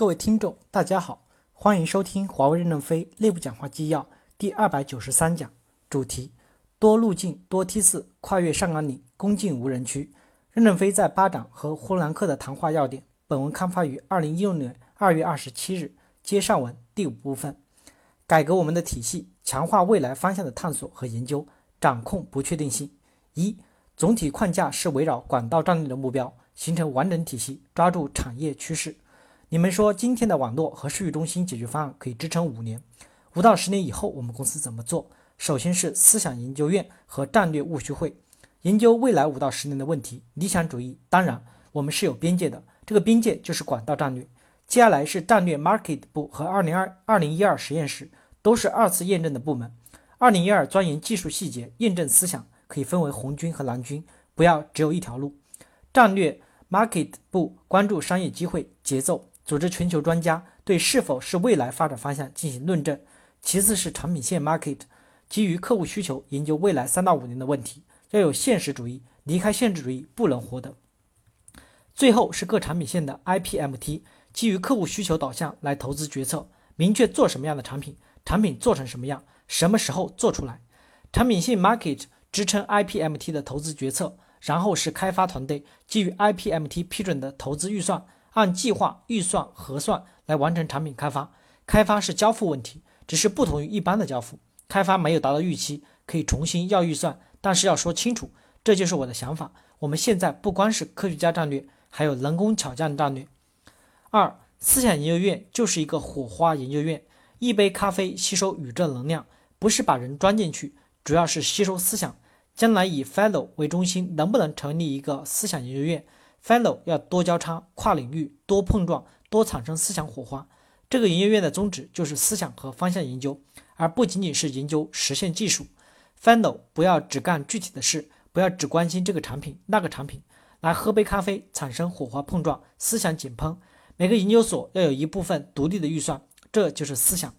各位听众，大家好，欢迎收听华为任正非内部讲话纪要第二百九十三讲，主题：多路径、多梯次，跨越上甘岭，攻进无人区。任正非在巴掌和呼兰克的谈话要点。本文刊发于二零一六年二月二十七日。接上文第五部分：改革我们的体系，强化未来方向的探索和研究，掌控不确定性。一、总体框架是围绕管道战略的目标，形成完整体系，抓住产业趋势。你们说今天的网络和数据中心解决方案可以支撑五年，五到十年以后我们公司怎么做？首先是思想研究院和战略务虚会，研究未来五到十年的问题。理想主义，当然我们是有边界的，这个边界就是管道战略。接下来是战略 market 部和二零二二零一二实验室，都是二次验证的部门。二零一二钻研技术细节，验证思想，可以分为红军和蓝军，不要只有一条路。战略 market 部关注商业机会节奏。组织全球专家对是否是未来发展方向进行论证。其次是产品线 market，基于客户需求研究未来三到五年的问题，要有现实主义，离开现实主义不能活的。最后是各产品线的 IPMT，基于客户需求导向来投资决策，明确做什么样的产品，产品做成什么样，什么时候做出来。产品线 market 支撑 IPMT 的投资决策，然后是开发团队基于 IPMT 批准的投资预算。按计划、预算、核算来完成产品开发。开发是交付问题，只是不同于一般的交付。开发没有达到预期，可以重新要预算，但是要说清楚。这就是我的想法。我们现在不光是科学家战略，还有人工巧匠战略。二，思想研究院就是一个火花研究院，一杯咖啡吸收宇宙能量，不是把人装进去，主要是吸收思想。将来以 Fellow 为中心，能不能成立一个思想研究院？Fellow 要多交叉、跨领域、多碰撞、多产生思想火花。这个研究院的宗旨就是思想和方向研究，而不仅仅是研究实现技术。Fellow 不要只干具体的事，不要只关心这个产品、那个产品，来喝杯咖啡，产生火花碰撞、思想井喷。每个研究所要有一部分独立的预算，这就是思想。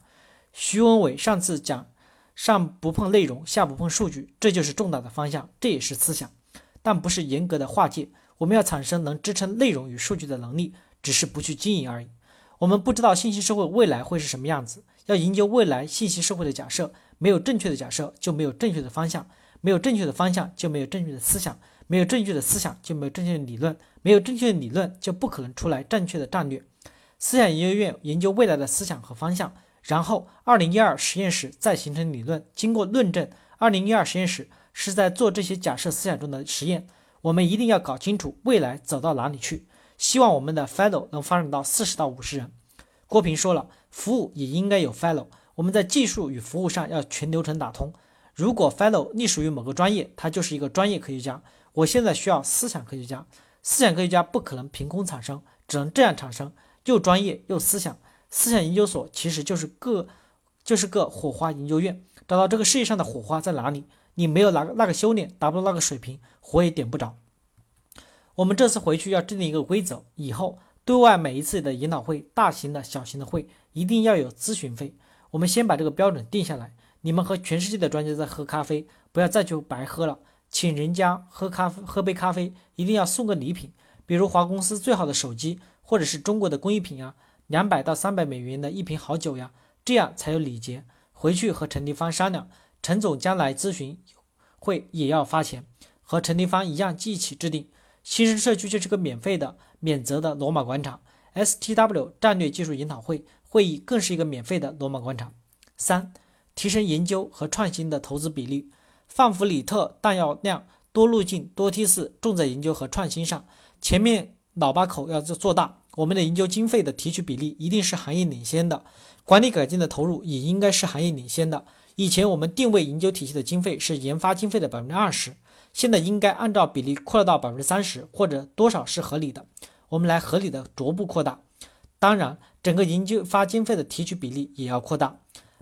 徐文伟上次讲，上不碰内容，下不碰数据，这就是重大的方向，这也是思想，但不是严格的划界。我们要产生能支撑内容与数据的能力，只是不去经营而已。我们不知道信息社会未来会是什么样子，要研究未来信息社会的假设。没有正确的假设，就没有正确的方向；没有正确的方向，就没有正确的思想；没有正确的思想，就没有正确的理论；没有正确的理论，就不可能出来正确的战略。思想研究院研究未来的思想和方向，然后二零一二实验室再形成理论，经过论证。二零一二实验室是在做这些假设思想中的实验。我们一定要搞清楚未来走到哪里去。希望我们的 Fellow 能发展到四十到五十人。郭平说了，服务也应该有 Fellow。我们在技术与服务上要全流程打通。如果 Fellow 隶属于某个专业，他就是一个专业科学家。我现在需要思想科学家，思想科学家不可能凭空产生，只能这样产生，又专业又思想。思想研究所其实就是个就是个火花研究院。找到这个世界上的火花在哪里？你没有那个那个修炼，达不到那个水平，火也点不着。我们这次回去要制定一个规则，以后对外每一次的研讨会，大型的、小型的会，一定要有咨询费。我们先把这个标准定下来。你们和全世界的专家在喝咖啡，不要再去白喝了，请人家喝咖啡，喝杯咖啡，一定要送个礼品，比如华公司最好的手机，或者是中国的工艺品啊，两百到三百美元的一瓶好酒呀，这样才有礼节。回去和陈立芳商量。陈总将来咨询会也要发钱，和陈立芳一样一起制定。新生社区就是个免费的、免责的罗马广场。STW 战略技术研讨会会议更是一个免费的罗马广场。三、提升研究和创新的投资比例。范弗里特弹药量多路径多梯次，重在研究和创新上。前面老八口要做做大，我们的研究经费的提取比例一定是行业领先的，管理改进的投入也应该是行业领先的。以前我们定位研究体系的经费是研发经费的百分之二十，现在应该按照比例扩大到百分之三十，或者多少是合理的，我们来合理的逐步扩大。当然，整个研究发经费的提取比例也要扩大，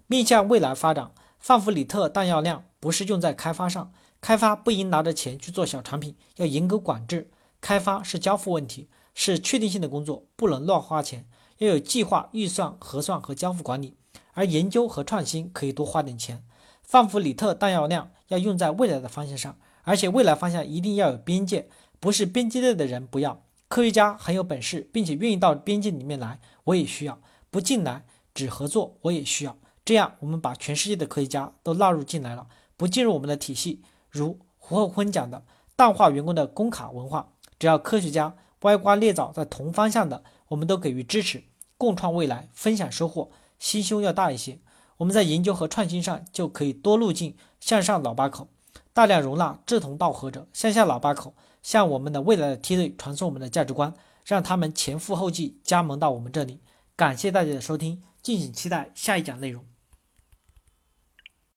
面向未来发展。范弗里特弹药量不是用在开发上，开发不应拿着钱去做小产品，要严格管制。开发是交付问题，是确定性的工作，不能乱花钱，要有计划、预算、核算和交付管理。而研究和创新可以多花点钱，范弗里特弹药量要用在未来的方向上，而且未来方向一定要有边界，不是边界内的人不要，科学家很有本事，并且愿意到边境里面来，我也需要；不进来只合作，我也需要。这样，我们把全世界的科学家都纳入进来了，不进入我们的体系。如胡厚昆讲的，淡化员工的工卡文化，只要科学家歪瓜裂枣在同方向的，我们都给予支持，共创未来，分享收获，心胸要大一些。我们在研究和创新上就可以多路径，向上老八口，大量容纳志同道合者；向下老八口，向我们的未来的梯队传送我们的价值观，让他们前赴后继加盟到我们这里。感谢大家的收听，敬请期待下一讲内容。